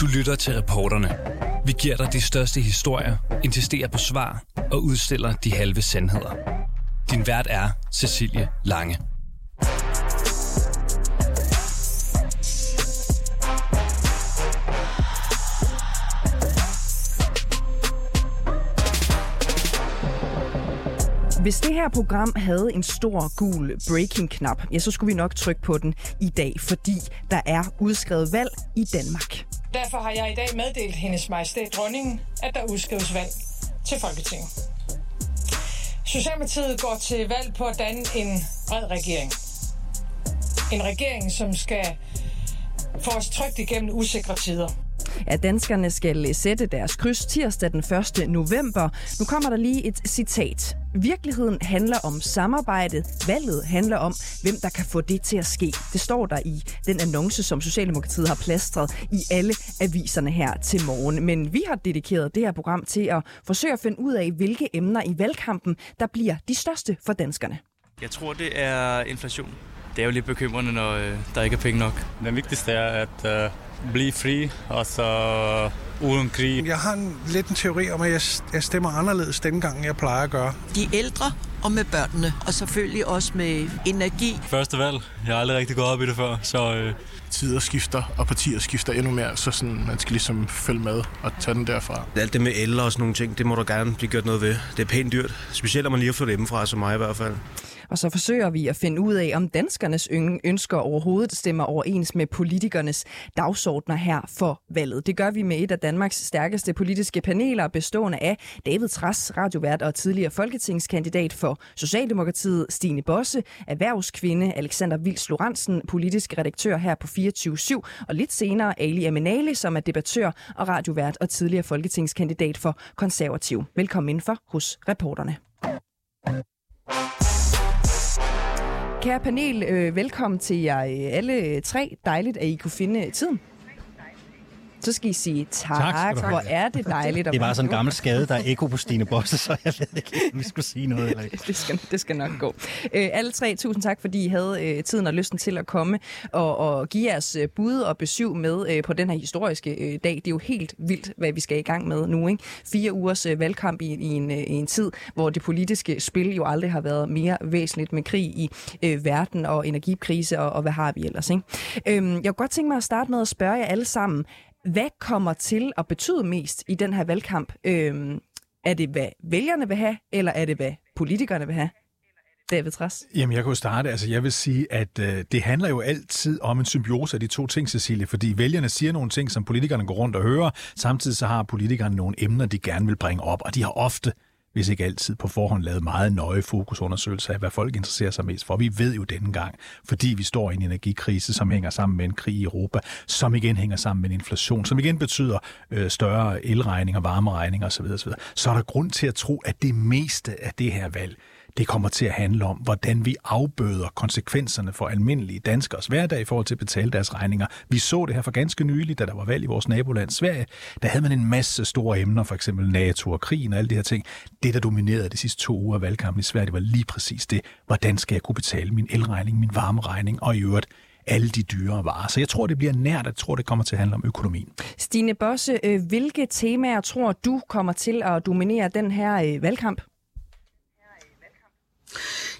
Du lytter til reporterne. Vi giver dig de største historier, insisterer på svar og udstiller de halve sandheder. Din vært er Cecilie Lange. Hvis det her program havde en stor gul breaking-knap, ja, så skulle vi nok trykke på den i dag, fordi der er udskrevet valg i Danmark. Derfor har jeg i dag meddelt hendes majestæt dronningen, at der udskrives valg til Folketinget. Socialdemokratiet går til valg på at danne en bred regering. En regering, som skal få os trygt igennem usikre tider. at danskerne skal sætte deres kryds tirsdag den 1. november. Nu kommer der lige et citat. Virkeligheden handler om samarbejdet. Valget handler om, hvem der kan få det til at ske. Det står der i den annonce, som Socialdemokratiet har plastret i alle aviserne her til morgen. Men vi har dedikeret det her program til at forsøge at finde ud af, hvilke emner i valgkampen, der bliver de største for danskerne. Jeg tror, det er inflation. Det er jo lidt bekymrende, når øh, der ikke er penge nok. Den vigtigste er at uh, blive fri, og så uden krig. Jeg har en, lidt en teori om, at jeg, jeg stemmer anderledes denne gang, end jeg plejer at gøre. de ældre og med børnene, og selvfølgelig også med energi. Første valg. Jeg har aldrig rigtig gået op i det før, så øh, tider skifter, og partier skifter endnu mere, så sådan, man skal ligesom følge med og tage den derfra. Alt det med el og sådan nogle ting, det må der gerne blive gjort noget ved. Det er pænt dyrt, specielt når man lige har fået hjemmefra, som mig i hvert fald. Og så forsøger vi at finde ud af, om danskernes ønsker overhovedet stemmer overens med politikernes dagsordner her for valget. Det gør vi med et af Danmarks stærkeste politiske paneler, bestående af David Tras, radiovært og tidligere folketingskandidat for Socialdemokratiet, Stine Bosse, erhvervskvinde Alexander Vils Lorentzen, politisk redaktør her på 24-7, og lidt senere Ali Aminali, som er debattør og radiovært og tidligere folketingskandidat for Konservativ. Velkommen indenfor hos reporterne. Kære panel, øh, velkommen til jer øh, alle tre. Dejligt, at I kunne finde øh, tiden. Så skal I sige tak. Tak. Hvor er det dejligt. at Det er bare være sådan en gammel skade, der er ekko på Stine Bosse, så jeg ved ikke, om vi skulle sige noget. Eller ikke. det, skal, det skal nok gå. Øh, alle tre, tusind tak, fordi I havde øh, tiden og lysten til at komme og, og give jeres øh, bud og besøg med øh, på den her historiske øh, dag. Det er jo helt vildt, hvad vi skal i gang med nu. Ikke? Fire ugers øh, valgkamp i, i, en, øh, i en tid, hvor det politiske spil jo aldrig har været mere væsentligt med krig i øh, verden og energikrise og, og hvad har vi ellers. Ikke? Øhm, jeg kunne godt tænke mig at starte med at spørge jer alle sammen, hvad kommer til at betyde mest i den her valgkamp? Øhm, er det, hvad vælgerne vil have, eller er det, hvad politikerne vil have? David Træs. Jamen, jeg kunne starte. Altså, jeg vil sige, at øh, det handler jo altid om en symbiose af de to ting, Cecilie, fordi vælgerne siger nogle ting, som politikerne går rundt og hører. Samtidig så har politikerne nogle emner, de gerne vil bringe op, og de har ofte hvis ikke altid på forhånd lavet meget nøje fokusundersøgelser af, hvad folk interesserer sig mest for. Vi ved jo denne gang, fordi vi står i en energikrise, som hænger sammen med en krig i Europa, som igen hænger sammen med en inflation, som igen betyder øh, større elregninger, varmeregninger osv., osv., så er der grund til at tro, at det meste af det her valg, det kommer til at handle om, hvordan vi afbøder konsekvenserne for almindelige danskers hverdag i forhold til at betale deres regninger. Vi så det her for ganske nylig, da der var valg i vores naboland Sverige. Der havde man en masse store emner, for eksempel NATO og krigen og alle de her ting. Det, der dominerede de sidste to uger af valgkampen i Sverige, det var lige præcis det. Hvordan skal jeg kunne betale min elregning, min varmeregning og i øvrigt alle de dyre varer. Så jeg tror, det bliver nært. Jeg tror, det kommer til at handle om økonomien. Stine Bosse, øh, hvilke temaer tror du kommer til at dominere den her øh, valgkamp?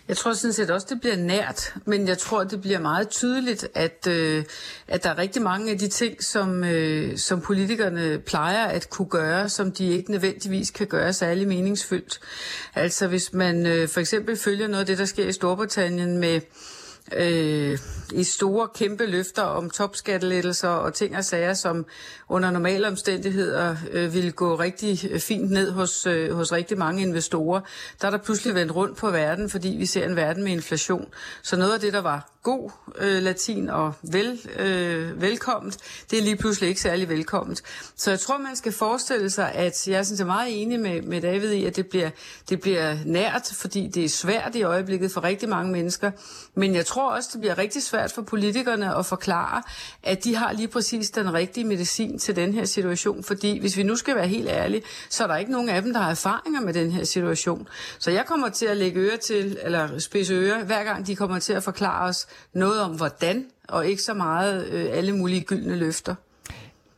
Jeg tror sådan set også, det bliver nært, men jeg tror, det bliver meget tydeligt, at, øh, at der er rigtig mange af de ting, som, øh, som politikerne plejer at kunne gøre, som de ikke nødvendigvis kan gøre særlig meningsfyldt. Altså hvis man øh, for eksempel følger noget af det, der sker i Storbritannien med øh, i store kæmpe løfter om topskattelettelser og ting og sager, som under normale omstændigheder øh, ville gå rigtig fint ned hos, øh, hos rigtig mange investorer. Der er der pludselig vendt rundt på verden, fordi vi ser en verden med inflation. Så noget af det, der var god øh, latin og vel, øh, velkomment, det er lige pludselig ikke særlig velkomment. Så jeg tror, man skal forestille sig, at jeg er sådan meget enig med, med David i, at det bliver, det bliver nært, fordi det er svært i øjeblikket for rigtig mange mennesker. Men jeg tror også, det bliver rigtig svært for politikerne at forklare, at de har lige præcis den rigtige medicin til den her situation. Fordi hvis vi nu skal være helt ærlige, så er der ikke nogen af dem, der har erfaringer med den her situation. Så jeg kommer til at lægge øre til, eller spidse øre, hver gang de kommer til at forklare os noget om hvordan, og ikke så meget øh, alle mulige gyldne løfter.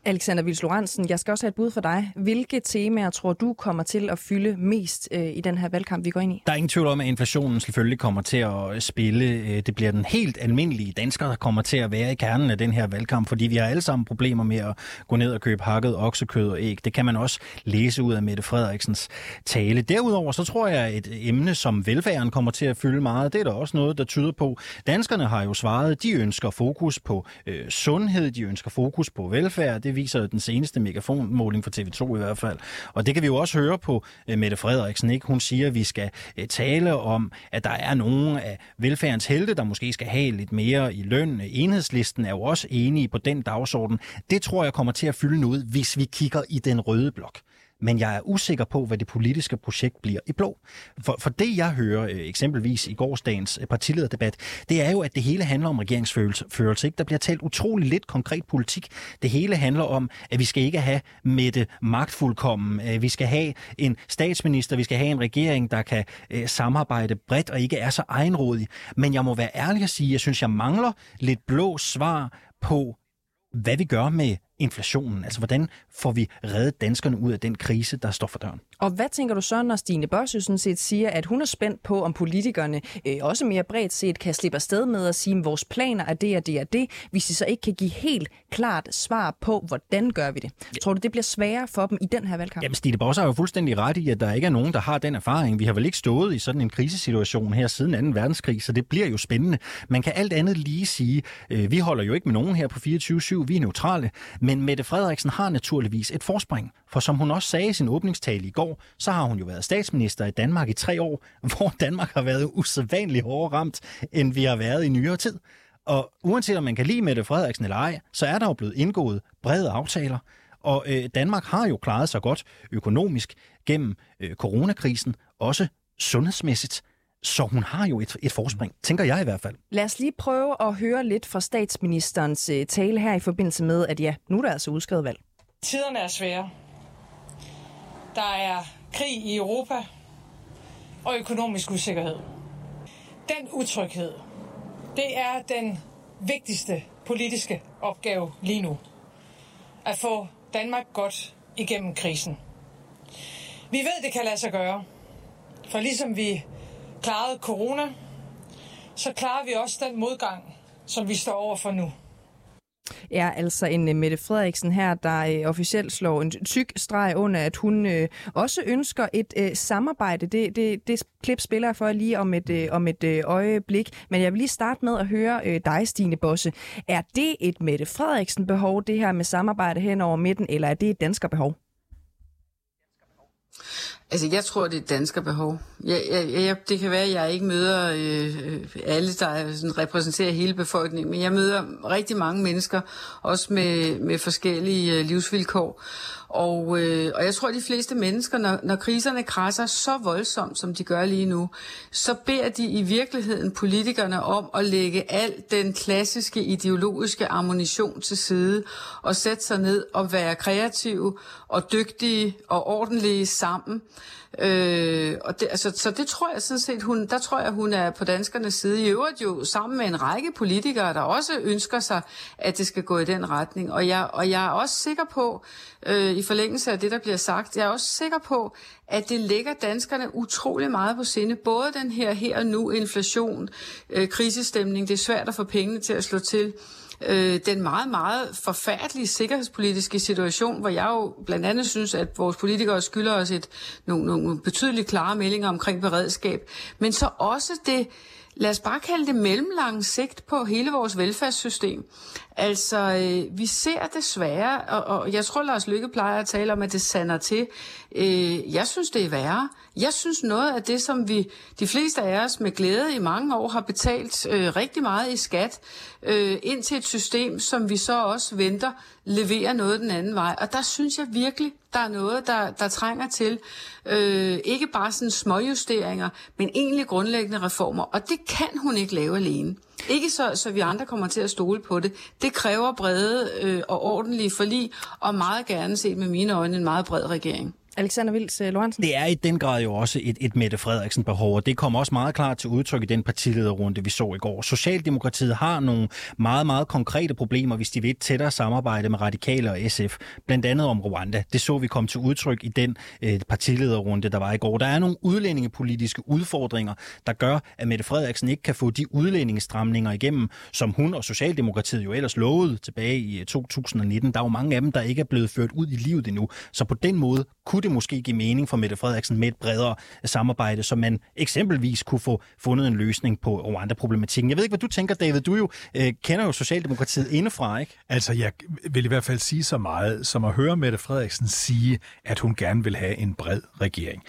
Alexander Vils Lorentzen, jeg skal også have et bud for dig. Hvilke temaer tror du kommer til at fylde mest øh, i den her valgkamp, vi går ind i? Der er ingen tvivl om, at inflationen selvfølgelig kommer til at spille. Øh, det bliver den helt almindelige dansker, der kommer til at være i kernen af den her valgkamp, fordi vi har alle sammen problemer med at gå ned og købe hakket oksekød og æg. Det kan man også læse ud af Mette Frederiksens tale. Derudover så tror jeg, at et emne som velfærden kommer til at fylde meget. Det er der også noget, der tyder på. Danskerne har jo svaret, de ønsker fokus på øh, sundhed, de ønsker fokus på velfærd. Det viser den seneste megafonmåling for TV2 i hvert fald. Og det kan vi jo også høre på øh, Mette Frederiksen. Ikke? Hun siger, at vi skal øh, tale om, at der er nogle af velfærdens helte, der måske skal have lidt mere i løn. Enhedslisten er jo også enige på den dagsorden. Det tror jeg kommer til at fylde noget, hvis vi kigger i den røde blok men jeg er usikker på, hvad det politiske projekt bliver i blå. For, for det, jeg hører øh, eksempelvis i gårsdagens øh, partilederdebat, det er jo, at det hele handler om regeringsførelse. Ikke? Der bliver talt utrolig lidt konkret politik. Det hele handler om, at vi skal ikke have Mette magtfuldkommen. Øh, vi skal have en statsminister, vi skal have en regering, der kan samarbejde bredt og ikke er så egenrådig. Men jeg må være ærlig at sige, at jeg synes, jeg mangler lidt blå svar på, hvad vi gør med inflationen? Altså, hvordan får vi reddet danskerne ud af den krise, der står for døren? Og hvad tænker du så, når Stine Bosse sådan set siger, at hun er spændt på, om politikerne øh, også mere bredt set kan slippe afsted med at sige, at vores planer er det og det og det, hvis de så ikke kan give helt klart svar på, hvordan gør vi det? Ja. Tror du, det bliver sværere for dem i den her valgkamp? Jamen, Stine Bosse har jo fuldstændig ret i, at der ikke er nogen, der har den erfaring. Vi har vel ikke stået i sådan en krisesituation her siden 2. verdenskrig, så det bliver jo spændende. Man kan alt andet lige sige, øh, vi holder jo ikke med nogen her på 24-7, vi er neutrale, men Mette Frederiksen har naturligvis et forspring. For som hun også sagde i sin åbningstale i går, så har hun jo været statsminister i Danmark i tre år, hvor Danmark har været usædvanligt hårdere ramt, end vi har været i nyere tid. Og uanset om man kan lide Mette Frederiksen eller ej, så er der jo blevet indgået brede aftaler. Og øh, Danmark har jo klaret sig godt økonomisk gennem øh, coronakrisen, også sundhedsmæssigt. Så hun har jo et, et forspring, tænker jeg i hvert fald. Lad os lige prøve at høre lidt fra statsministerens øh, tale her i forbindelse med, at ja, nu er der altså udskrevet valg. Tiderne er svære. Der er krig i Europa og økonomisk usikkerhed. Den utryghed, det er den vigtigste politiske opgave lige nu. At få Danmark godt igennem krisen. Vi ved, det kan lade sig gøre. For ligesom vi klarede corona, så klarer vi også den modgang, som vi står over for nu Ja, altså en øh, Mette Frederiksen her, der øh, officielt slår en tyk streg under, at hun øh, også ønsker et samarbejde. Det, det, det klip spiller jeg for lige om et, om et øjeblik. Men jeg vil lige starte med at høre dig, Stine Bosse. Er det et Mette Frederiksen behov, det her med samarbejde hen over midten, eller er det et dansker behov? Altså, jeg tror, det er et dansker behov. Jeg, jeg, jeg, det kan være, at jeg ikke møder øh, alle, der sådan, repræsenterer hele befolkningen, men jeg møder rigtig mange mennesker, også med, med forskellige øh, livsvilkår. Og, øh, og jeg tror, at de fleste mennesker, når, når kriserne krasser så voldsomt, som de gør lige nu, så beder de i virkeligheden politikerne om at lægge al den klassiske ideologiske ammunition til side og sætte sig ned og være kreative og dygtige og ordentlige sammen. Øh, og det, altså, så det tror jeg sådan set, hun, der tror jeg, hun er på danskernes side. I øvrigt jo sammen med en række politikere, der også ønsker sig, at det skal gå i den retning. Og jeg, og jeg er også sikker på, øh, i forlængelse af det, der bliver sagt, jeg er også sikker på, at det ligger danskerne utrolig meget på sinde. Både den her her og nu inflation, øh, krisestemning, det er svært at få pengene til at slå til øh, den meget, meget forfærdelige sikkerhedspolitiske situation, hvor jeg jo blandt andet synes, at vores politikere skylder os et, nogle, nogle betydeligt klare meldinger omkring beredskab, men så også det, lad os bare kalde det mellemlange sigt på hele vores velfærdssystem. Altså, øh, vi ser desværre, og, og jeg tror, Lars Lykke plejer at tale om, at det sander til. Øh, jeg synes, det er værre. Jeg synes noget af det, som vi, de fleste af os med glæde i mange år har betalt øh, rigtig meget i skat, øh, ind til et system, som vi så også venter leverer noget den anden vej. Og der synes jeg virkelig, der er noget, der, der trænger til øh, ikke bare sådan småjusteringer, men egentlig grundlæggende reformer. Og det kan hun ikke lave alene. Ikke så, så vi andre kommer til at stole på det. Det kræver brede øh, og ordentlige forlig, og meget gerne set med mine øjne en meget bred regering. Alexander Vils uh, Lorentzen? Det er i den grad jo også et, et Mette Frederiksen-behov, og det kom også meget klart til udtryk i den partilederrunde, vi så i går. Socialdemokratiet har nogle meget, meget konkrete problemer, hvis de vil et tættere samarbejde med Radikale og SF, blandt andet om Rwanda. Det så vi kom til udtryk i den øh, partilederrunde, der var i går. Der er nogle udlændingepolitiske udfordringer, der gør, at Mette Frederiksen ikke kan få de udlændingestramninger igennem, som hun og Socialdemokratiet jo ellers lovede tilbage i øh, 2019. Der er jo mange af dem, der ikke er blevet ført ud i livet endnu. Så på den måde kunne det måske give mening for Mette Frederiksen med et bredere samarbejde, så man eksempelvis kunne få fundet en løsning på Rwanda-problematikken. Jeg ved ikke, hvad du tænker, David. Du jo øh, kender jo Socialdemokratiet indefra, ikke? Altså, jeg vil i hvert fald sige så meget, som at høre Mette Frederiksen sige, at hun gerne vil have en bred regering.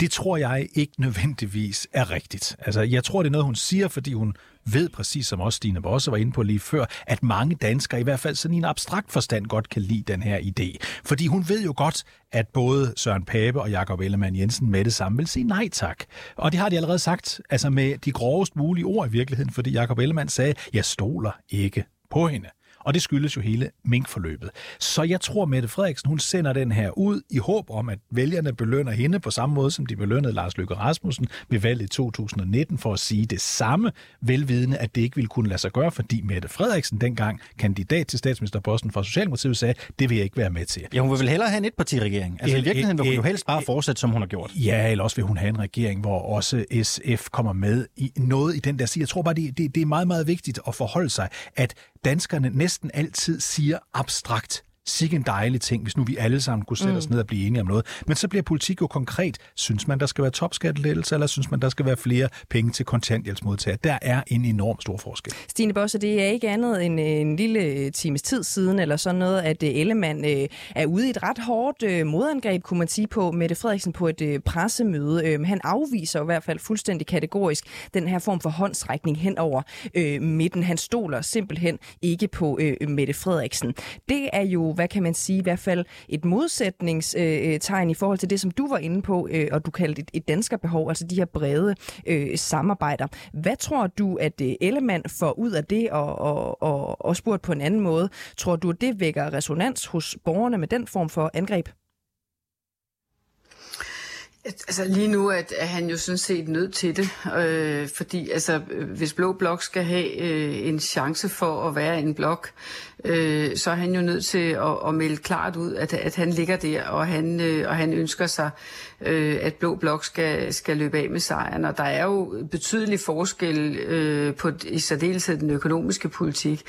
Det tror jeg ikke nødvendigvis er rigtigt. Altså, jeg tror, det er noget, hun siger, fordi hun ved præcis, som også Stine Bosse var inde på lige før, at mange danskere i hvert fald sådan i en abstrakt forstand godt kan lide den her idé. Fordi hun ved jo godt, at både Søren Pape og Jakob Ellemann Jensen med det samme vil sige nej tak. Og det har de allerede sagt, altså med de grovest mulige ord i virkeligheden, fordi Jakob Ellemann sagde, jeg stoler ikke på hende. Og det skyldes jo hele minkforløbet. Så jeg tror, Mette Frederiksen, hun sender den her ud i håb om, at vælgerne belønner hende på samme måde, som de belønnede Lars Løkke Rasmussen ved valget i 2019 for at sige det samme, velvidende, at det ikke ville kunne lade sig gøre, fordi Mette Frederiksen dengang, kandidat til statsministerposten for Socialdemokratiet, sagde, det vil jeg ikke være med til. Ja, hun vil vel hellere have en etpartiregering. Altså i virkeligheden vil hun jo helst bare fortsætte, som hun har gjort. Ja, eller også vil hun have en regering, hvor også SF kommer med i noget i den der side. Jeg tror bare, det, det, det er meget, meget vigtigt at forholde sig, at danskerne næsten altid siger abstrakt. Sikke en dejlig ting, hvis nu vi alle sammen kunne sætte mm. os ned og blive enige om noget. Men så bliver politik jo konkret. Synes man, der skal være topskattelettelse, eller synes man, der skal være flere penge til kontanthjælpsmodtagere? Der er en enorm stor forskel. Stine Bosse, det er ikke andet end en lille times tid siden, eller sådan noget, at Ellemann øh, er ude i et ret hårdt øh, modangreb, kunne man sige, på Mette Frederiksen på et øh, pressemøde. Han afviser i hvert fald fuldstændig kategorisk den her form for håndsrækning hen over midten. Han stoler simpelthen ikke på Mette Frederiksen. Det er jo hvad kan man sige, i hvert fald et modsætningstegn øh, øh, i forhold til det, som du var inde på, øh, og du kaldte et, et danskerbehov, altså de her brede øh, samarbejder. Hvad tror du, at Ellemann får ud af det, og, og, og, og spurgt på en anden måde? Tror du, at det vækker resonans hos borgerne med den form for angreb? Altså lige nu er, er han jo sådan set nødt til det, øh, fordi altså, hvis Blå Blok skal have øh, en chance for at være en blok, øh, så er han jo nødt til at, at melde klart ud, at, at han ligger der, og han, øh, og han ønsker sig, øh, at Blå Blok skal, skal løbe af med sejren. Og der er jo betydelig forskel øh, på i særdeleshed den økonomiske politik.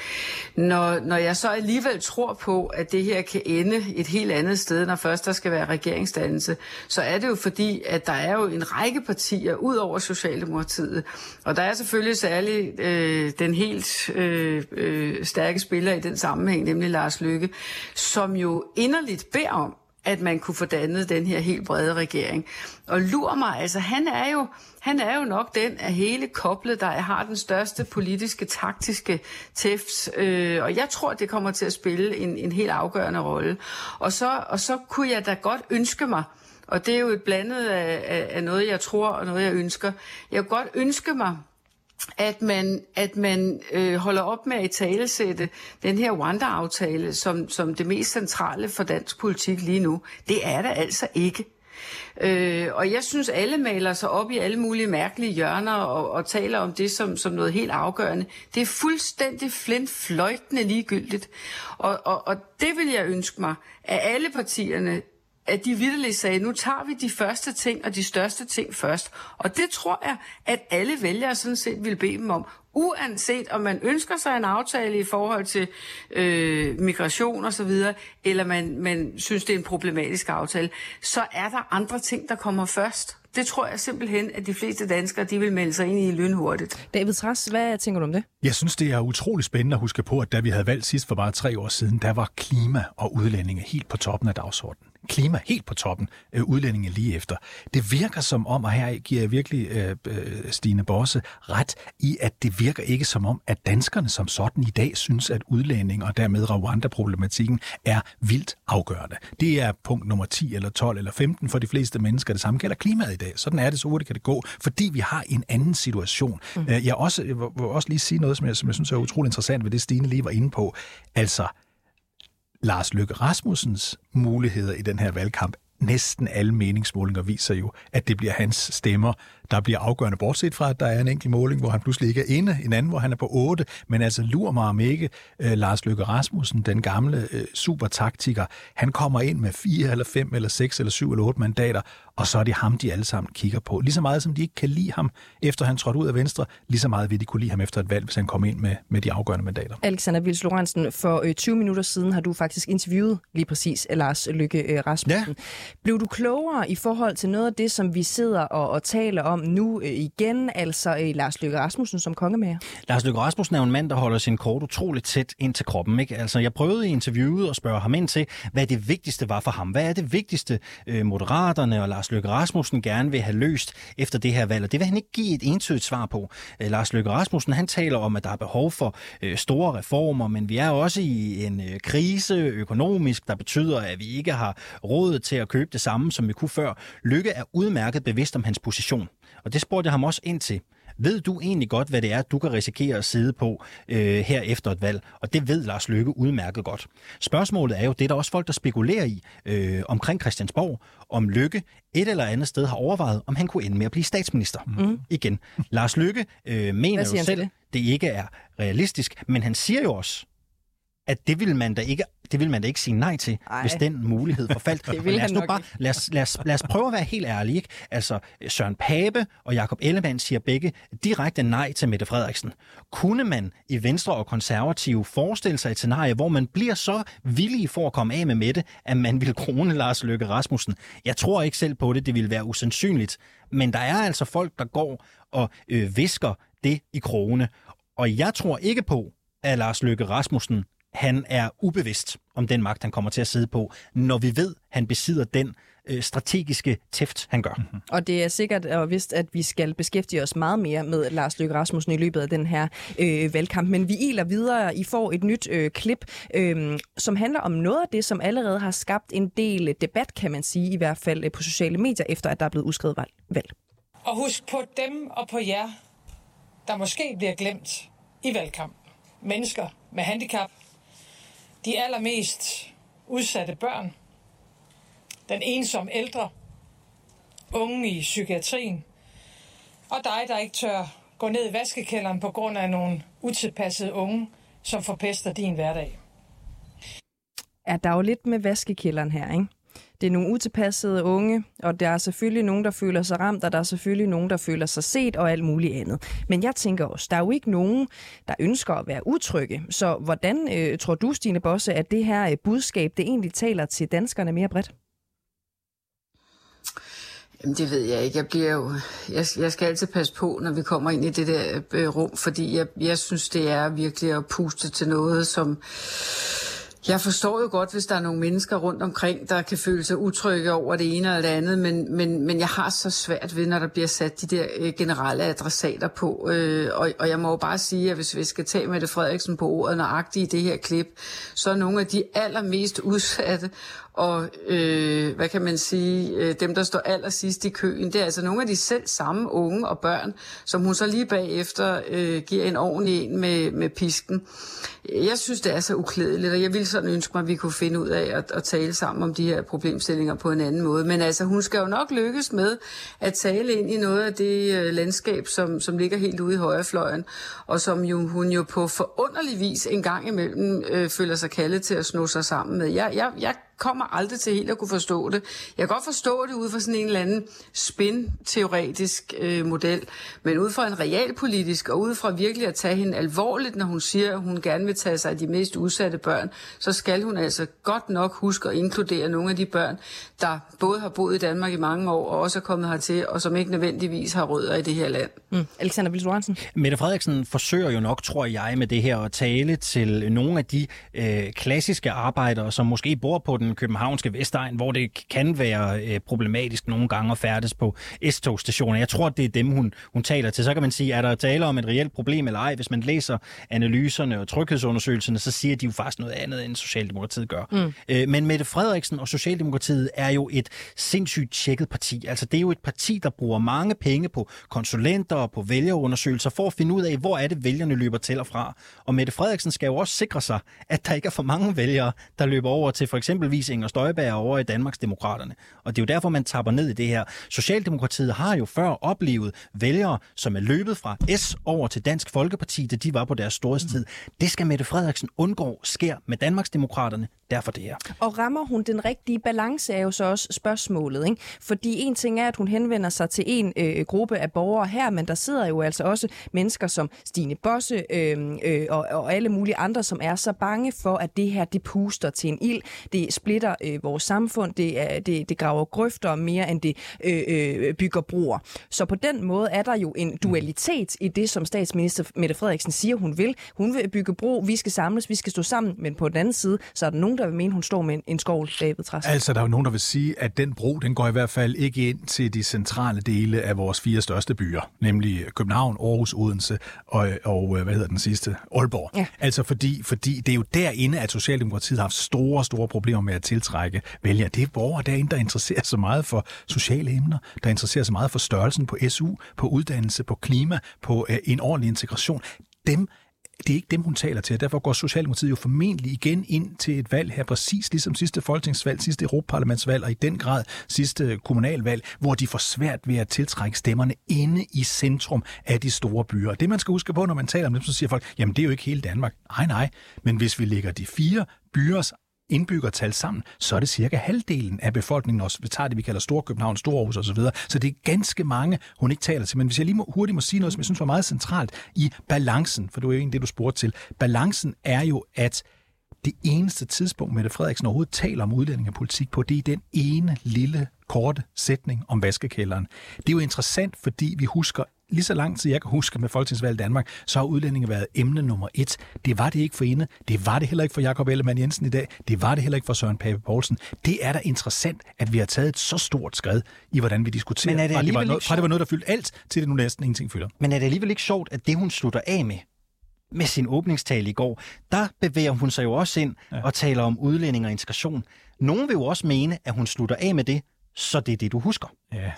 Når, når jeg så alligevel tror på, at det her kan ende et helt andet sted, når først der skal være regeringsdannelse, så er det jo fordi, at der er jo en række partier ud over Socialdemokratiet. Og der er selvfølgelig særligt øh, den helt øh, øh, stærke spiller i den sammenhæng, nemlig Lars Lykke, som jo inderligt beder om, at man kunne få dannet den her helt brede regering. Og lur mig, altså han er jo, han er jo nok den af hele koblet, der har den største politiske, taktiske tæft. Øh, og jeg tror, det kommer til at spille en, en helt afgørende rolle. Og så, og så kunne jeg da godt ønske mig, og det er jo et blandet af, af, af noget, jeg tror og noget, jeg ønsker. Jeg kunne godt ønske mig, at man, at man øh, holder op med at talesætte den her Rwanda-aftale som, som det mest centrale for dansk politik lige nu. Det er det altså ikke. Øh, og jeg synes, alle maler sig op i alle mulige mærkelige hjørner og, og taler om det som, som noget helt afgørende. Det er fuldstændig flintfløjtende ligegyldigt. Og, og, og det vil jeg ønske mig, at alle partierne at de vidderligt sagde, nu tager vi de første ting og de største ting først. Og det tror jeg, at alle vælgere sådan set vil bede dem om, uanset om man ønsker sig en aftale i forhold til øh, migration og så videre, eller man, man synes, det er en problematisk aftale, så er der andre ting, der kommer først. Det tror jeg simpelthen, at de fleste danskere de vil melde sig ind i lynhurtigt. David Træs, hvad tænker du om det? Jeg synes, det er utrolig spændende at huske på, at da vi havde valgt sidst for bare tre år siden, der var klima og udlændinge helt på toppen af dagsordenen klima helt på toppen, øh, udlændinge lige efter. Det virker som om, og her giver jeg virkelig øh, øh, Stine Bosse ret i, at det virker ikke som om, at danskerne som sådan i dag synes, at udlænding og dermed Rwanda-problematikken er vildt afgørende. Det er punkt nummer 10 eller 12 eller 15 for de fleste mennesker. Det samme gælder klimaet i dag. Sådan er det, så hurtigt kan det gå, fordi vi har en anden situation. Mm. Øh, jeg, også, jeg vil også lige sige noget, som jeg, som jeg synes er utrolig interessant ved det, Stine lige var inde på. Altså, Lars Løkke Rasmussens muligheder i den her valgkamp. Næsten alle meningsmålinger viser jo, at det bliver hans stemmer, der bliver afgørende, bortset fra, at der er en enkelt måling, hvor han pludselig ikke er inde, en anden, hvor han er på 8, men altså lur mig om ikke, uh, Lars Løkke Rasmussen, den gamle uh, supertaktiker, han kommer ind med 4 eller 5 eller 6 eller 7 eller 8 mandater, og så er det ham, de alle sammen kigger på. Lige så meget som de ikke kan lide ham, efter han trådte ud af Venstre, lige så meget vil de kunne lide ham efter et valg, hvis han kommer ind med, med de afgørende mandater. Alexander Vils Lorentzen, for 20 minutter siden har du faktisk interviewet lige præcis Lars Løkke Rasmussen. Ja. Blev du klogere i forhold til noget af det, som vi sidder og, og taler om nu øh, igen, altså øh, Lars Løkke Rasmussen som kongemager? Lars Løkke Rasmussen er jo en mand, der holder sin kort utroligt tæt ind til kroppen. Ikke? Altså, jeg prøvede i interviewet at spørge ham ind til, hvad det vigtigste var for ham. Hvad er det vigtigste, øh, Moderaterne og Lars Løkke Rasmussen gerne vil have løst efter det her valg? Og det vil han ikke give et entydigt svar på. Øh, Lars Løkke Rasmussen, han taler om, at der er behov for øh, store reformer, men vi er også i en øh, krise økonomisk, der betyder, at vi ikke har råd til at købe det samme, som vi kunne før. Lykke er udmærket bevidst om hans position. Og det spurgte jeg ham også ind til. Ved du egentlig godt, hvad det er, du kan risikere at sidde på øh, her efter et valg? Og det ved Lars Lykke udmærket godt. Spørgsmålet er jo, det er der også folk, der spekulerer i øh, omkring Christiansborg, om Lykke et eller andet sted har overvejet, om han kunne ende med at blive statsminister. Mm. Igen. Lars Lykke øh, mener jo selv, det? det ikke er realistisk, men han siger jo også, at det vil man da ikke, det vil man da ikke sige nej til, Ej. hvis den mulighed forfaldt. det lad os nu bare, lad os, lad, os, lad os prøve at være helt ærlige. Ikke? Altså, Søren Pape og Jakob Ellemann siger begge direkte nej til Mette Frederiksen. Kunne man i Venstre og Konservative forestille sig et scenarie, hvor man bliver så villig for at komme af med Mette, at man vil krone Lars Løkke Rasmussen? Jeg tror ikke selv på det, det vil være usandsynligt. Men der er altså folk, der går og øh, visker det i krone. Og jeg tror ikke på, at Lars Løkke Rasmussen han er ubevidst om den magt, han kommer til at sidde på, når vi ved, han besidder den øh, strategiske tæft, han gør. Mm-hmm. Og det er sikkert og vist, at vi skal beskæftige os meget mere med Lars Løkke Rasmussen i løbet af den her øh, valgkamp. Men vi iler videre. I får et nyt øh, klip, øh, som handler om noget af det, som allerede har skabt en del debat, kan man sige, i hvert fald på sociale medier, efter at der er blevet udskrevet valg. Og husk på dem og på jer, der måske bliver glemt i valgkamp. Mennesker med handicap, de allermest udsatte børn, den ensomme ældre, unge i psykiatrien, og dig, der ikke tør gå ned i vaskekælderen på grund af nogle utilpassede unge, som forpester din hverdag. Ja, der er jo lidt med vaskekælderen her, ikke? Det er nogle utilpassede unge, og der er selvfølgelig nogen, der føler sig ramt, og der er selvfølgelig nogen, der føler sig set og alt muligt andet. Men jeg tænker også, der er jo ikke nogen, der ønsker at være utrygge. Så hvordan øh, tror du, Stine Bosse, at det her øh, budskab, det egentlig taler til danskerne mere bredt? Jamen det ved jeg ikke. Jeg bliver jo, jeg, jeg skal altid passe på, når vi kommer ind i det der øh, rum, fordi jeg, jeg synes, det er virkelig at puste til noget, som jeg forstår jo godt, hvis der er nogle mennesker rundt omkring, der kan føle sig utrygge over det ene eller det andet, men, men, men jeg har så svært ved, når der bliver sat de der øh, generelle adressater på. Øh, og, og jeg må jo bare sige, at hvis vi skal tage Mette Frederiksen på ordet nøjagtigt i det her klip, så er nogle af de allermest udsatte og øh, hvad kan man sige, øh, dem der står allersidst i køen, det er altså nogle af de selv samme unge og børn, som hun så lige bagefter øh, giver en ordentlig en med, med pisken. Jeg synes, det er så uklædeligt, og jeg ville sådan ønske mig, at vi kunne finde ud af at, at tale sammen om de her problemstillinger på en anden måde. Men altså, hun skal jo nok lykkes med at tale ind i noget af det øh, landskab, som, som ligger helt ude i højrefløjen, og som jo, hun jo på forunderlig vis en gang imellem øh, føler sig kaldet til at sno sig sammen med. Jeg, jeg, jeg kommer aldrig til helt at kunne forstå det. Jeg kan godt forstå det ud fra sådan en eller anden spin-teoretisk øh, model, men ud fra en realpolitisk og ud fra virkelig at tage hende alvorligt, når hun siger, at hun gerne vil tage sig af de mest udsatte børn, så skal hun altså godt nok huske at inkludere nogle af de børn, der både har boet i Danmark i mange år og også er kommet hertil, og som ikke nødvendigvis har rødder i det her land. Mm. Alexander Vils Mette Frederiksen forsøger jo nok, tror jeg, med det her at tale til nogle af de øh, klassiske arbejdere, som måske bor på den københavnske Vestegn, hvor det kan være øh, problematisk nogle gange at færdes på S-togstationer. Jeg tror, det er dem, hun, hun taler til. Så kan man sige, er der tale om et reelt problem eller ej? Hvis man læser analyserne og tryghedsundersøgelserne, så siger de jo faktisk noget andet, end Socialdemokratiet gør. Mm. Øh, men Mette Frederiksen og Socialdemokratiet er jo et sindssygt tjekket parti. Altså, det er jo et parti, der bruger mange penge på konsulenter og på vælgerundersøgelser for at finde ud af, hvor er det, vælgerne løber til og fra. Og Mette Frederiksen skal jo også sikre sig, at der ikke er for mange vælgere, der løber over til for eksempel eksempelvis Inger Støjberg over i Danmarks Demokraterne. Og det er jo derfor, man tapper ned i det her. Socialdemokratiet har jo før oplevet vælgere, som er løbet fra S over til Dansk Folkeparti, da de var på deres storhedstid. Det skal Mette Frederiksen undgå sker med Danmarks Demokraterne. Derfor det her. Og rammer hun den rigtige balance, er jo så også spørgsmålet. Ikke? Fordi en ting er, at hun henvender sig til en øh, gruppe af borgere her, men der sidder jo altså også mennesker som Stine Bosse øh, øh, og, og alle mulige andre, som er så bange for, at det her det puster til en ild. Det splitter øh, vores samfund, det, er, det, det graver grøfter mere, end det øh, øh, bygger broer. Så på den måde er der jo en dualitet i det, som statsminister Mette Frederiksen siger, hun vil. Hun vil bygge bro, vi skal samles, vi skal stå sammen, men på den anden side, så er der nogen, der vil mene, hun står med en, en skovl, David Træs. Altså, der er jo nogen, der vil sige, at den bro, den går i hvert fald ikke ind til de centrale dele af vores fire største byer, nemlig København, Aarhus, Odense og, og hvad hedder den sidste? Aalborg. Ja. Altså, fordi, fordi det er jo derinde, at Socialdemokratiet har haft store, store problemer med at tiltrække vælgere. Det er borgere derinde, der interesserer sig meget for sociale emner, der interesserer sig meget for størrelsen på SU, på uddannelse, på klima, på øh, en ordentlig integration. Dem det er ikke dem, hun taler til. Derfor går Socialdemokratiet jo formentlig igen ind til et valg her, præcis ligesom sidste folketingsvalg, sidste Europaparlamentsvalg og i den grad sidste kommunalvalg, hvor de får svært ved at tiltrække stemmerne inde i centrum af de store byer. Det man skal huske på, når man taler om dem, så siger folk, jamen det er jo ikke hele Danmark. Nej, nej. Men hvis vi lægger de fire byers indbyggertal sammen, så er det cirka halvdelen af befolkningen også. Vi tager det, vi kalder Storkøbenhavn, Storhus osv. Så, så det er ganske mange, hun ikke taler til. Men hvis jeg lige må, hurtigt må sige noget, som jeg synes var meget centralt i balancen, for det var jo egentlig det, du spurgte til. Balancen er jo, at det eneste tidspunkt, Mette Frederiksen overhovedet taler om udlændingepolitik på, det er den ene lille korte sætning om vaskekælderen. Det er jo interessant, fordi vi husker lige så lang tid jeg kan huske med Folketingsvalget i Danmark, så har udlændinge været emne nummer et. Det var det ikke for ene. Det var det heller ikke for Jakob Ellemann Jensen i dag. Det var det heller ikke for Søren Pape Poulsen. Det er da interessant, at vi har taget et så stort skridt i, hvordan vi diskuterer. Men er det, fra, det var noget, fra det var noget, der fyldte alt, til det nu næsten ingenting fylder. Men er det alligevel ikke sjovt, at det, hun slutter af med, med sin åbningstale i går, der bevæger hun sig jo også ind ja. og taler om udlænding og integration. Nogen vil jo også mene, at hun slutter af med det, så det er det, du husker. Ja,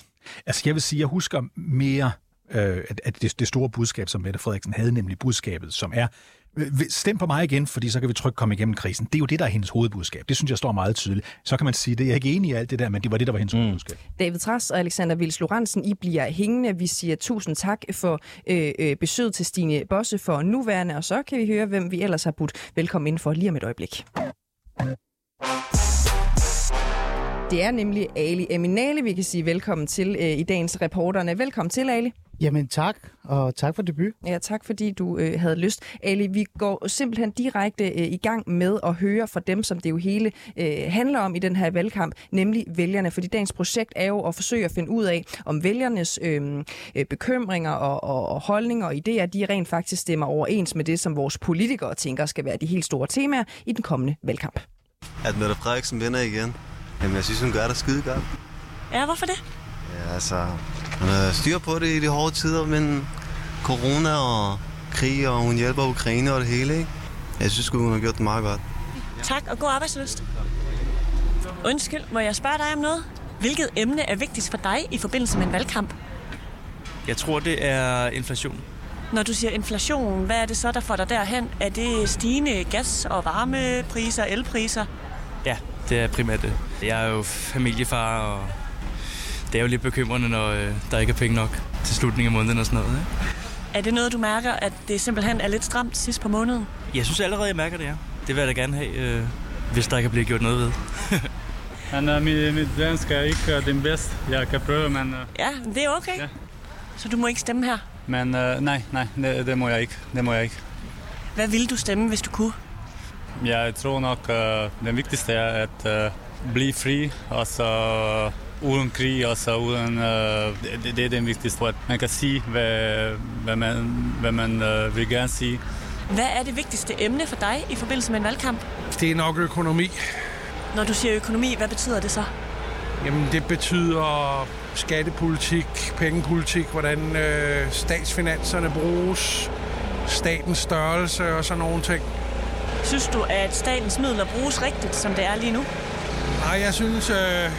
altså jeg vil sige, at jeg husker mere øh, at det, det store budskab, som Mette Frederiksen havde, nemlig budskabet, som er, stem på mig igen, fordi så kan vi trygt komme igennem krisen. Det er jo det, der er hendes hovedbudskab. Det synes jeg står meget tydeligt. Så kan man sige, det er jeg ikke enig i alt det der, men det var det, der var hendes mm. hovedbudskab. David Tras og Alexander Vils Lorentzen, I bliver hængende. Vi siger tusind tak for øh, øh, besøget til Stine Bosse for nuværende, og så kan vi høre, hvem vi ellers har budt velkommen ind for lige om et øjeblik. Det er nemlig Ali Eminale, vi kan sige velkommen til øh, i dagens reporterne. Velkommen til, Ali. Jamen tak, og tak for debut. Ja, tak fordi du øh, havde lyst. Ali, vi går simpelthen direkte øh, i gang med at høre fra dem, som det jo hele øh, handler om i den her valgkamp, nemlig vælgerne. Fordi dagens projekt er jo at forsøge at finde ud af, om vælgernes øh, øh, bekymringer og, og, og holdninger og idéer, de rent faktisk stemmer overens med det, som vores politikere tænker skal være de helt store temaer i den kommende valgkamp. At Mette Frederiksen vinder igen. Jamen, jeg synes, hun gør det skide godt. Ja, hvorfor det? Ja, altså, hun har styr på det i de hårde tider, men corona og krig, og hun hjælper Ukraine og det hele, ikke? Jeg synes hun har gjort det meget godt. Tak, og god arbejdsløst. Undskyld, må jeg spørge dig om noget? Hvilket emne er vigtigst for dig i forbindelse med en valgkamp? Jeg tror, det er inflation. Når du siger inflation, hvad er det så, der får dig derhen? Er det stigende gas- og varmepriser, elpriser? Ja, det er primært det. Jeg er jo familiefar, og det er jo lidt bekymrende, når øh, der ikke er penge nok til slutningen af måneden og sådan noget. Ikke? Er det noget, du mærker, at det simpelthen er lidt stramt sidst på måneden? Jeg synes allerede, jeg mærker det, ja. Det vil jeg da gerne have, øh, hvis der kan blive gjort noget ved. Men uh, mit, mit dansk er ikke uh, den bedste. Jeg kan prøve, men... Uh... Ja, det er okay. Ja. Så du må ikke stemme her? Men uh, nej, nej, det, det må jeg ikke. Det må jeg ikke. Hvad ville du stemme, hvis du kunne? Jeg tror nok, uh, den vigtigste er at uh, blive fri, og så uden krig, og så uden, uh, det, det er den vigtigste, at man kan sige, hvad, hvad man, hvad man uh, vil gerne sige. Hvad er det vigtigste emne for dig i forbindelse med en valgkamp? Det er nok økonomi. Når du siger økonomi, hvad betyder det så? Jamen, det betyder skattepolitik, pengepolitik, hvordan øh, statsfinanserne bruges, statens størrelse og sådan nogle ting. Synes du, at statens midler bruges rigtigt, som det er lige nu? Nej, jeg synes, øh,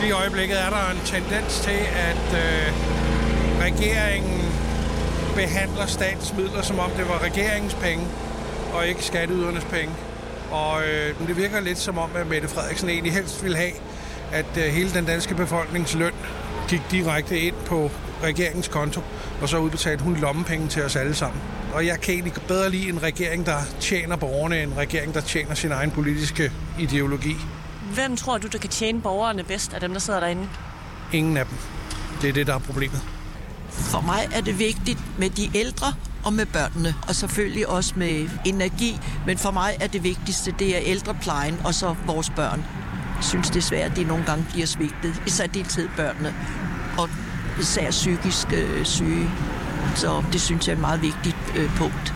lige i øjeblikket er der en tendens til, at øh, regeringen behandler statsmidler, som om det var regeringens penge, og ikke skatteydernes penge. Og øh, det virker lidt som om, at Mette Frederiksen egentlig helst vil have, at øh, hele den danske befolknings løn gik direkte ind på regeringens konto, og så udbetalte hun lommepenge til os alle sammen. Og jeg kan egentlig bedre lide en regering, der tjener borgerne, end en regering, der tjener sin egen politiske ideologi. Hvem tror du, der kan tjene borgerne bedst af dem, der sidder derinde? Ingen af dem. Det er det, der er problemet. For mig er det vigtigt med de ældre og med børnene, og selvfølgelig også med energi. Men for mig er det vigtigste, det er ældreplejen og så vores børn. Jeg synes desværre, at de nogle gange bliver svigtet, i særdeleshed børnene, og især psykisk øh, syge. Så det synes jeg er et meget vigtigt øh, punkt.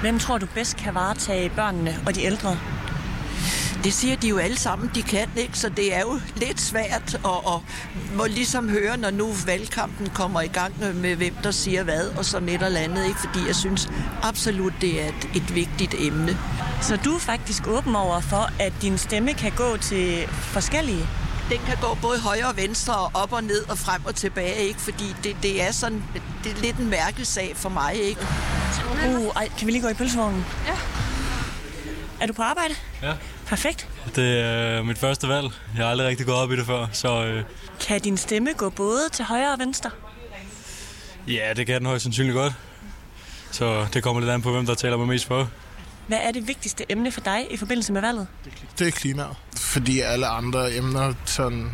Hvem tror du bedst kan varetage børnene og de ældre? Det siger de jo alle sammen, de kan ikke, så det er jo lidt svært at, at må ligesom høre, når nu valgkampen kommer i gang med, hvem der siger hvad, og så net eller andet, ikke? fordi jeg synes absolut, det er et, et vigtigt emne. Så du er faktisk åben over for, at din stemme kan gå til forskellige? Den kan gå både højre og venstre, og op og ned og frem og tilbage, ikke? fordi det, det er sådan, det er lidt en mærkesag for mig. Ikke? Uh, ej, kan vi lige gå i pølsevognen? Ja. Er du på arbejde? Ja. Perfekt. Det er mit første valg. Jeg har aldrig rigtig gået op i det før, så øh, Kan din stemme gå både til højre og venstre? ja, det kan den højst sandsynligt godt. Så det kommer lidt an på, hvem der taler mig mest for. Hvad er det vigtigste emne for dig i forbindelse med valget? Det er klimaet. Fordi alle andre emner sådan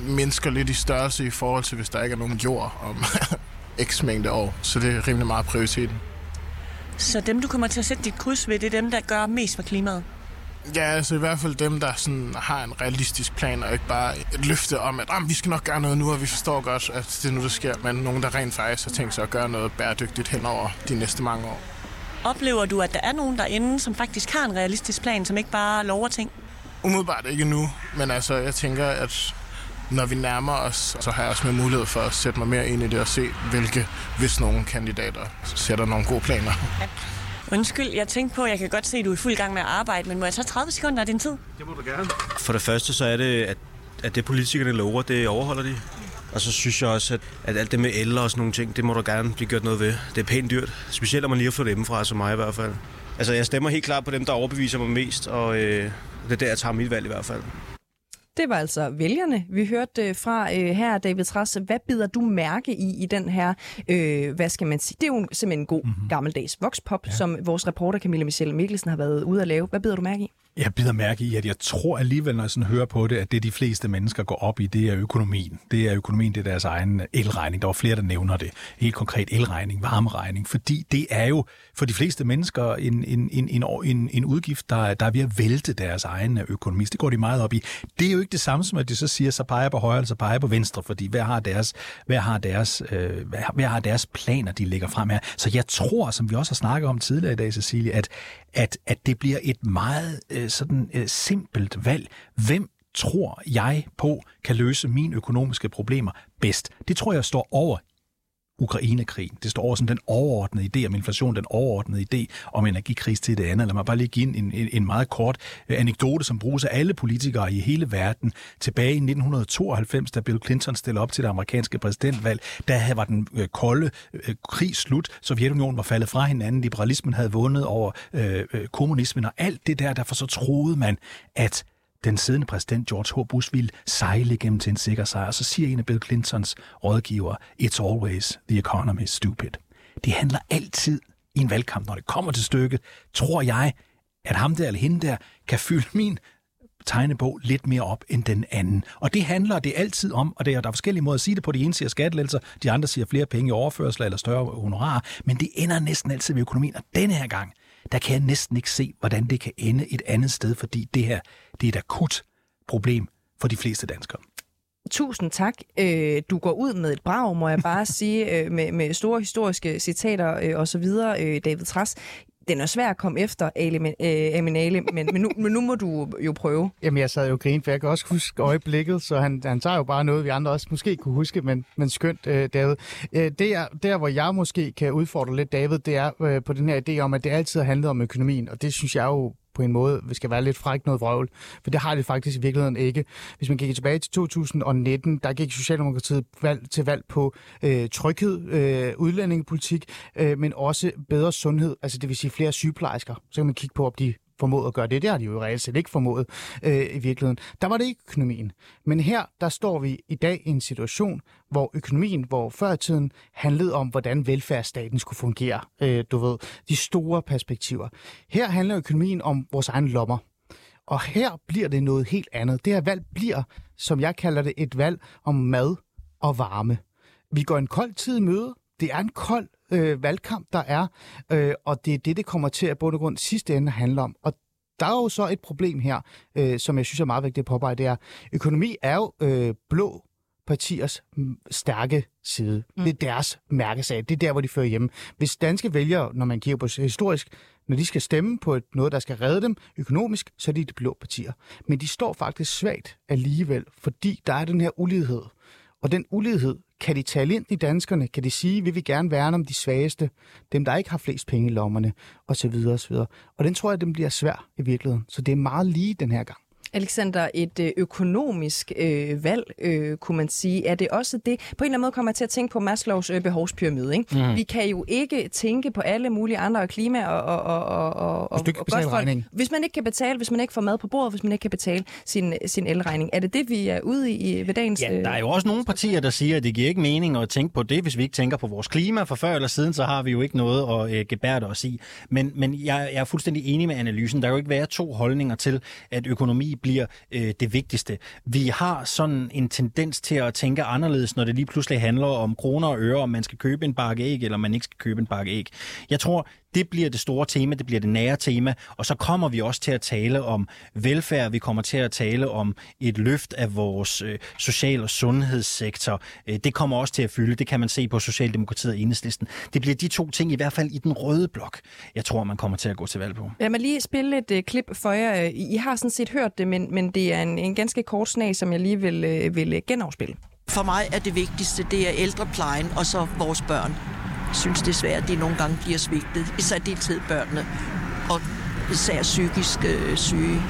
mindsker lidt i størrelse i forhold til, hvis der ikke er nogen jord om x mængde år. Så det er rimelig meget prioriteten. Så dem, du kommer til at sætte dit kryds ved, det er dem, der gør mest for klimaet? Ja, altså i hvert fald dem, der sådan har en realistisk plan, og ikke bare et løfte om, at vi skal nok gøre noget nu, og vi forstår godt, at det er nu, der sker, men nogen, der rent faktisk har tænkt sig at gøre noget bæredygtigt hen over de næste mange år. Oplever du, at der er nogen derinde, som faktisk har en realistisk plan, som ikke bare lover ting? Umiddelbart ikke nu, men altså jeg tænker, at når vi nærmer os, så har jeg også med mulighed for at sætte mig mere ind i det og se, hvilke, hvis nogle kandidater sætter nogle gode planer. Undskyld, jeg tænkte på, at jeg kan godt se, at du er i fuld gang med at arbejde, men må jeg tage 30 sekunder af din tid? Det må du gerne. For det første, så er det, at, at det politikerne lover, det overholder de. Og så synes jeg også, at, at alt det med el og sådan nogle ting, det må der gerne blive gjort noget ved. Det er pænt dyrt, specielt når man lige har fået hjemmefra, som mig i hvert fald. Altså, jeg stemmer helt klart på dem, der overbeviser mig mest, og øh, det er der, jeg tager mit valg i hvert fald. Det var altså vælgerne, vi hørte øh, fra øh, her, David Trasse. Hvad bider du mærke i i den her, øh, hvad skal man sige, det er jo simpelthen en god mm-hmm. gammeldags voxpop, ja. som vores reporter Camilla Michelle Mikkelsen har været ude at lave. Hvad bider du mærke i? Jeg bider mærke i, at jeg tror alligevel, når jeg sådan hører på det, at det de fleste mennesker går op i, det er økonomien. Det er økonomien, det er deres egen elregning. Der var flere, der nævner det. Helt konkret elregning, varmeregning. Fordi det er jo for de fleste mennesker en, en, en, en, en, udgift, der, der er ved at vælte deres egen økonomi. Det går de meget op i. Det er jo ikke det samme som, at de så siger, så peger på højre, eller så peger på venstre, fordi hvad har deres, hvad har deres, øh, hvad, har, hvad har deres planer, de lægger frem her. Så jeg tror, som vi også har snakket om tidligere i dag, Cecilie, at, at, at det bliver et meget øh, Øh, sådan øh, simpelt valg. Hvem tror jeg på kan løse mine økonomiske problemer bedst? Det tror jeg står over Ukrainekrigen. Det står over sådan den overordnede idé om inflation, den overordnede idé om energikris til det andet. Lad mig bare lige give en, en, en meget kort øh, anekdote, som bruges af alle politikere i hele verden. Tilbage i 1992, da Bill Clinton stillede op til det amerikanske præsidentvalg, der var den øh, kolde øh, krig slut. Sovjetunionen var faldet fra hinanden. Liberalismen havde vundet over øh, øh, kommunismen og alt det der. Derfor så troede man, at den siddende præsident George H. Bush ville sejle gennem til en sikker sejr. Så siger en af Bill Clintons rådgiver, it's always the economy stupid. Det handler altid i en valgkamp, når det kommer til stykket, tror jeg, at ham der eller hende der kan fylde min tegnebog lidt mere op end den anden. Og det handler det altid om, og det er, der er forskellige måder at sige det på. De ene siger skattelettelser, de andre siger flere penge i overførsler eller større honorar, men det ender næsten altid ved økonomien. Og denne her gang, der kan jeg næsten ikke se, hvordan det kan ende et andet sted, fordi det her det er et akut problem for de fleste danskere. Tusind tak. Øh, du går ud med et brag, må jeg bare sige, øh, med, med store historiske citater øh, og så videre, David Tras. Den er svær at komme efter, øh, Aminale, men, men, nu, men nu må du jo prøve. Jamen, jeg sad jo grin, for jeg kan også huske øjeblikket, så han, han tager jo bare noget, vi andre også måske kunne huske, men, men skønt, øh, David. Øh, det er, der, hvor jeg måske kan udfordre lidt, David, det er på den her idé om, at det altid har handlet om økonomien, og det synes jeg jo på en måde vi skal være lidt fræk noget vrøvl, for det har det faktisk i virkeligheden ikke. Hvis man kigger tilbage til 2019, der gik Socialdemokratiet valg, til valg på øh, tryghed, øh, udlændingepolitik, øh, men også bedre sundhed, altså det vil sige flere sygeplejersker. Så kan man kigge på, om de formået at gøre det. Det har de jo reelt set ikke formået øh, i virkeligheden. Der var det ikke økonomien. Men her, der står vi i dag i en situation, hvor økonomien, hvor før i tiden handlede om, hvordan velfærdsstaten skulle fungere. Øh, du ved, de store perspektiver. Her handler økonomien om vores egen lommer. Og her bliver det noget helt andet. Det her valg bliver, som jeg kalder det, et valg om mad og varme. Vi går en kold tid i møde. Det er en kold øh, valgkamp, der er, øh, og det er det, det kommer til at bund og grund sidste ende handle om. Og der er jo så et problem her, øh, som jeg synes er meget vigtigt at påpege, det er, økonomi er jo øh, blå partiers stærke side. Mm. Det er deres mærkesag. Det er der, hvor de fører hjemme. Hvis danske vælgere, når man kigger på historisk, når de skal stemme på et, noget, der skal redde dem økonomisk, så er det de blå partier. Men de står faktisk svagt alligevel, fordi der er den her ulighed. Og den ulighed, kan de tale ind i danskerne? Kan de sige, vi vil gerne værne om de svageste, dem der ikke har flest penge i lommerne, osv. osv. Og den tror jeg, den bliver svær i virkeligheden. Så det er meget lige den her gang. Alexander, et øh, økonomisk øh, valg, øh, kunne man sige. Er det også det? På en eller anden måde kommer jeg til at tænke på Maslows øh, behovspyramide. Ikke? Mm. Vi kan jo ikke tænke på alle mulige andre klima og, og, og, og, og, hvis, du ikke og folk. Hvis man ikke kan betale, hvis man ikke får mad på bordet, hvis man ikke kan betale sin, sin elregning. Er det det, vi er ude i ved dagens... Ja, der er jo også nogle partier, der siger, at det giver ikke mening at tænke på det, hvis vi ikke tænker på vores klima. For før eller siden, så har vi jo ikke noget at øh, gebærde os i. Men, men jeg, jeg er fuldstændig enig med analysen. Der kan jo ikke være to holdninger til, at økonomi bliver øh, det vigtigste. Vi har sådan en tendens til at tænke anderledes, når det lige pludselig handler om kroner og øre, om man skal købe en bakke æg, eller man ikke skal købe en bakke æg. Jeg tror, det bliver det store tema, det bliver det nære tema, og så kommer vi også til at tale om velfærd, vi kommer til at tale om et løft af vores øh, social- og sundhedssektor. Øh, det kommer også til at fylde, det kan man se på Socialdemokratiet og Enhedslisten. Det bliver de to ting, i hvert fald i den røde blok, jeg tror, man kommer til at gå til valg på. Lad mig lige spille et øh, klip for jer. I har sådan set hørt det, men, men det er en, en ganske kort snag, som jeg lige vil, øh, vil genafspille. For mig er det vigtigste, det er ældreplejen og så vores børn synes desværre, at de nogle gange bliver svigtet. Især deltid børnene, og især psykisk øh, syge.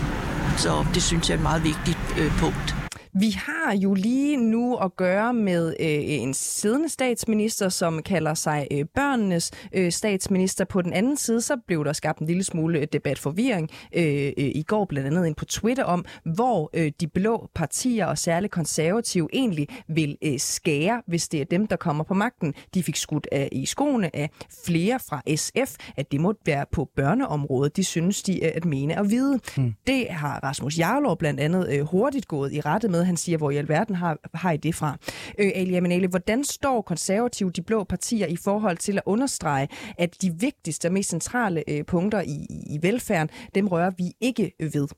Så det synes jeg er et meget vigtigt øh, punkt. Vi har jo lige nu at gøre med øh, en siddende statsminister, som kalder sig øh, børnenes øh, statsminister. På den anden side, så blev der skabt en lille smule øh, debatforvirring øh, øh, i går, blandt andet ind på Twitter, om hvor øh, de blå partier og særligt konservative egentlig vil øh, skære, hvis det er dem, der kommer på magten. De fik skudt af, i skoene af flere fra SF, at det måtte være på børneområdet. De synes, de er at mene og vide. Hmm. Det har Rasmus Jarlov blandt andet øh, hurtigt gået i rette med han siger, hvor i alverden har, har I det fra? Øh, Ali Amanale, hvordan står konservative, de blå partier, i forhold til at understrege, at de vigtigste og mest centrale øh, punkter i, i velfærden, dem rører vi ikke ved?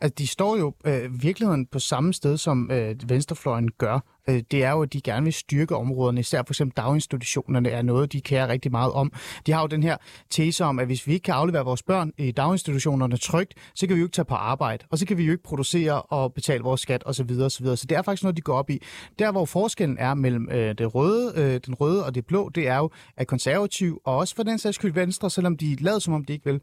Altså, de står jo øh, virkeligheden på samme sted, som øh, venstrefløjen gør. Øh, det er jo, at de gerne vil styrke områderne. Især for eksempel daginstitutionerne er noget, de kærer rigtig meget om. De har jo den her tese om, at hvis vi ikke kan aflevere vores børn i daginstitutionerne trygt, så kan vi jo ikke tage på arbejde, og så kan vi jo ikke producere og betale vores skat osv. osv. Så det er faktisk noget, de går op i. Der, hvor forskellen er mellem øh, det røde, øh, den røde og det blå, det er jo, at konservativ, og også for den sags skyld venstre, selvom de lader som om de ikke vil,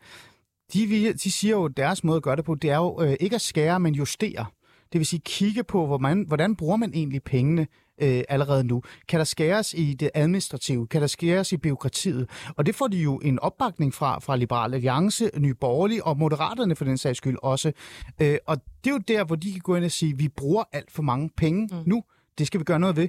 de, de siger jo, at deres måde at gøre det på, det er jo øh, ikke at skære, men justere. Det vil sige kigge på, hvor man, hvordan bruger man egentlig pengene øh, allerede nu. Kan der skæres i det administrative? Kan der skæres i byråkratiet? Og det får de jo en opbakning fra, fra Liberal Alliance, Nye Borgerlige og Moderaterne for den sags skyld også. Øh, og det er jo der, hvor de kan gå ind og sige, vi bruger alt for mange penge mm. nu. Det skal vi gøre noget ved.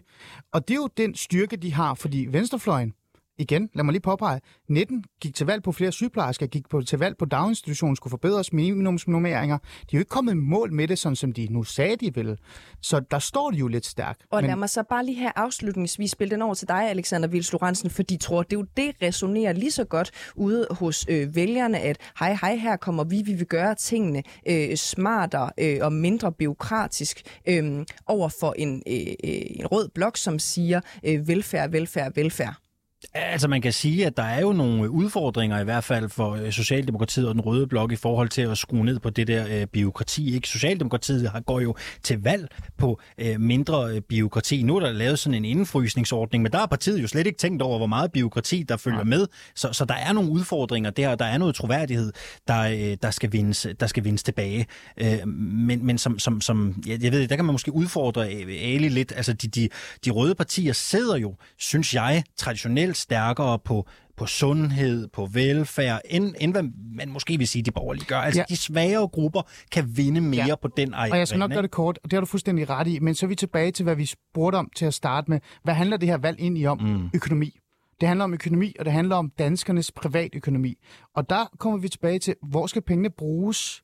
Og det er jo den styrke, de har, fordi venstrefløjen, igen, lad mig lige påpege, 19 gik til valg på flere sygeplejersker, gik på, til valg på daginstitutionen, skulle forbedres minimumsnummeringer. De er jo ikke kommet i mål med det, sådan som de nu sagde, de ville. Så der står de jo lidt stærkt. Og men... lad mig så bare lige her afslutningsvis spille den over til dig, Alexander Vils Lorentzen, for de tror, det er jo det resonerer lige så godt ude hos øh, vælgerne, at hej, hej, her kommer vi, vi vil gøre tingene øh, smartere øh, og mindre byråkratisk øh, over for en, øh, øh, en rød blok, som siger øh, velfærd, velfærd, velfærd. Altså man kan sige, at der er jo nogle udfordringer i hvert fald for øh, Socialdemokratiet og den røde blok i forhold til at skrue ned på det der øh, biokrati. Ikke? Socialdemokratiet har, går jo til valg på øh, mindre øh, biokrati. Nu er der lavet sådan en indfrysningsordning, men der har partiet jo slet ikke tænkt over, hvor meget biokrati der følger ja. med. Så, så der er nogle udfordringer der, og der er noget troværdighed, der, øh, der, skal, vindes, der skal vindes tilbage. Øh, men men som, som, som jeg, jeg ved, der kan man måske udfordre Ali lidt. Altså de, de, de røde partier sidder jo, synes jeg, traditionelt stærkere på på sundhed, på velfærd, end, end hvad man måske vil sige, de borgerlige gør. Altså, ja. de svagere grupper kan vinde mere ja. på den arena. Og jeg skal nok gøre det kort, og det har du fuldstændig ret i, men så er vi tilbage til, hvad vi spurgte om til at starte med. Hvad handler det her valg ind i om? Mm. Økonomi. Det handler om økonomi, og det handler om danskernes privatøkonomi. Og der kommer vi tilbage til, hvor skal pengene bruges?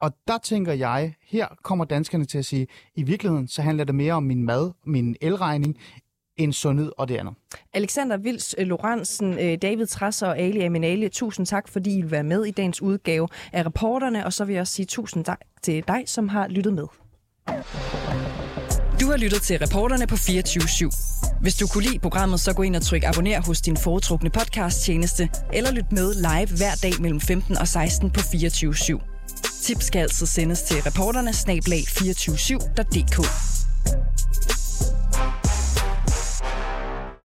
Og der tænker jeg, her kommer danskerne til at sige, i virkeligheden så handler det mere om min mad, min elregning, end sundhed og det andet. Alexander Vils øh, Lorentzen, øh, David Trasser og Ali Aminali, tusind tak, fordi I vil være med i dagens udgave af reporterne, og så vil jeg også sige tusind tak til dig, som har lyttet med. Du har lyttet til reporterne på 24 /7. Hvis du kunne lide programmet, så gå ind og tryk abonner hos din foretrukne podcast-tjeneste, eller lyt med live hver dag mellem 15 og 16 på 24 /7. Tips skal altså sendes til reporterne snablag 247.dk.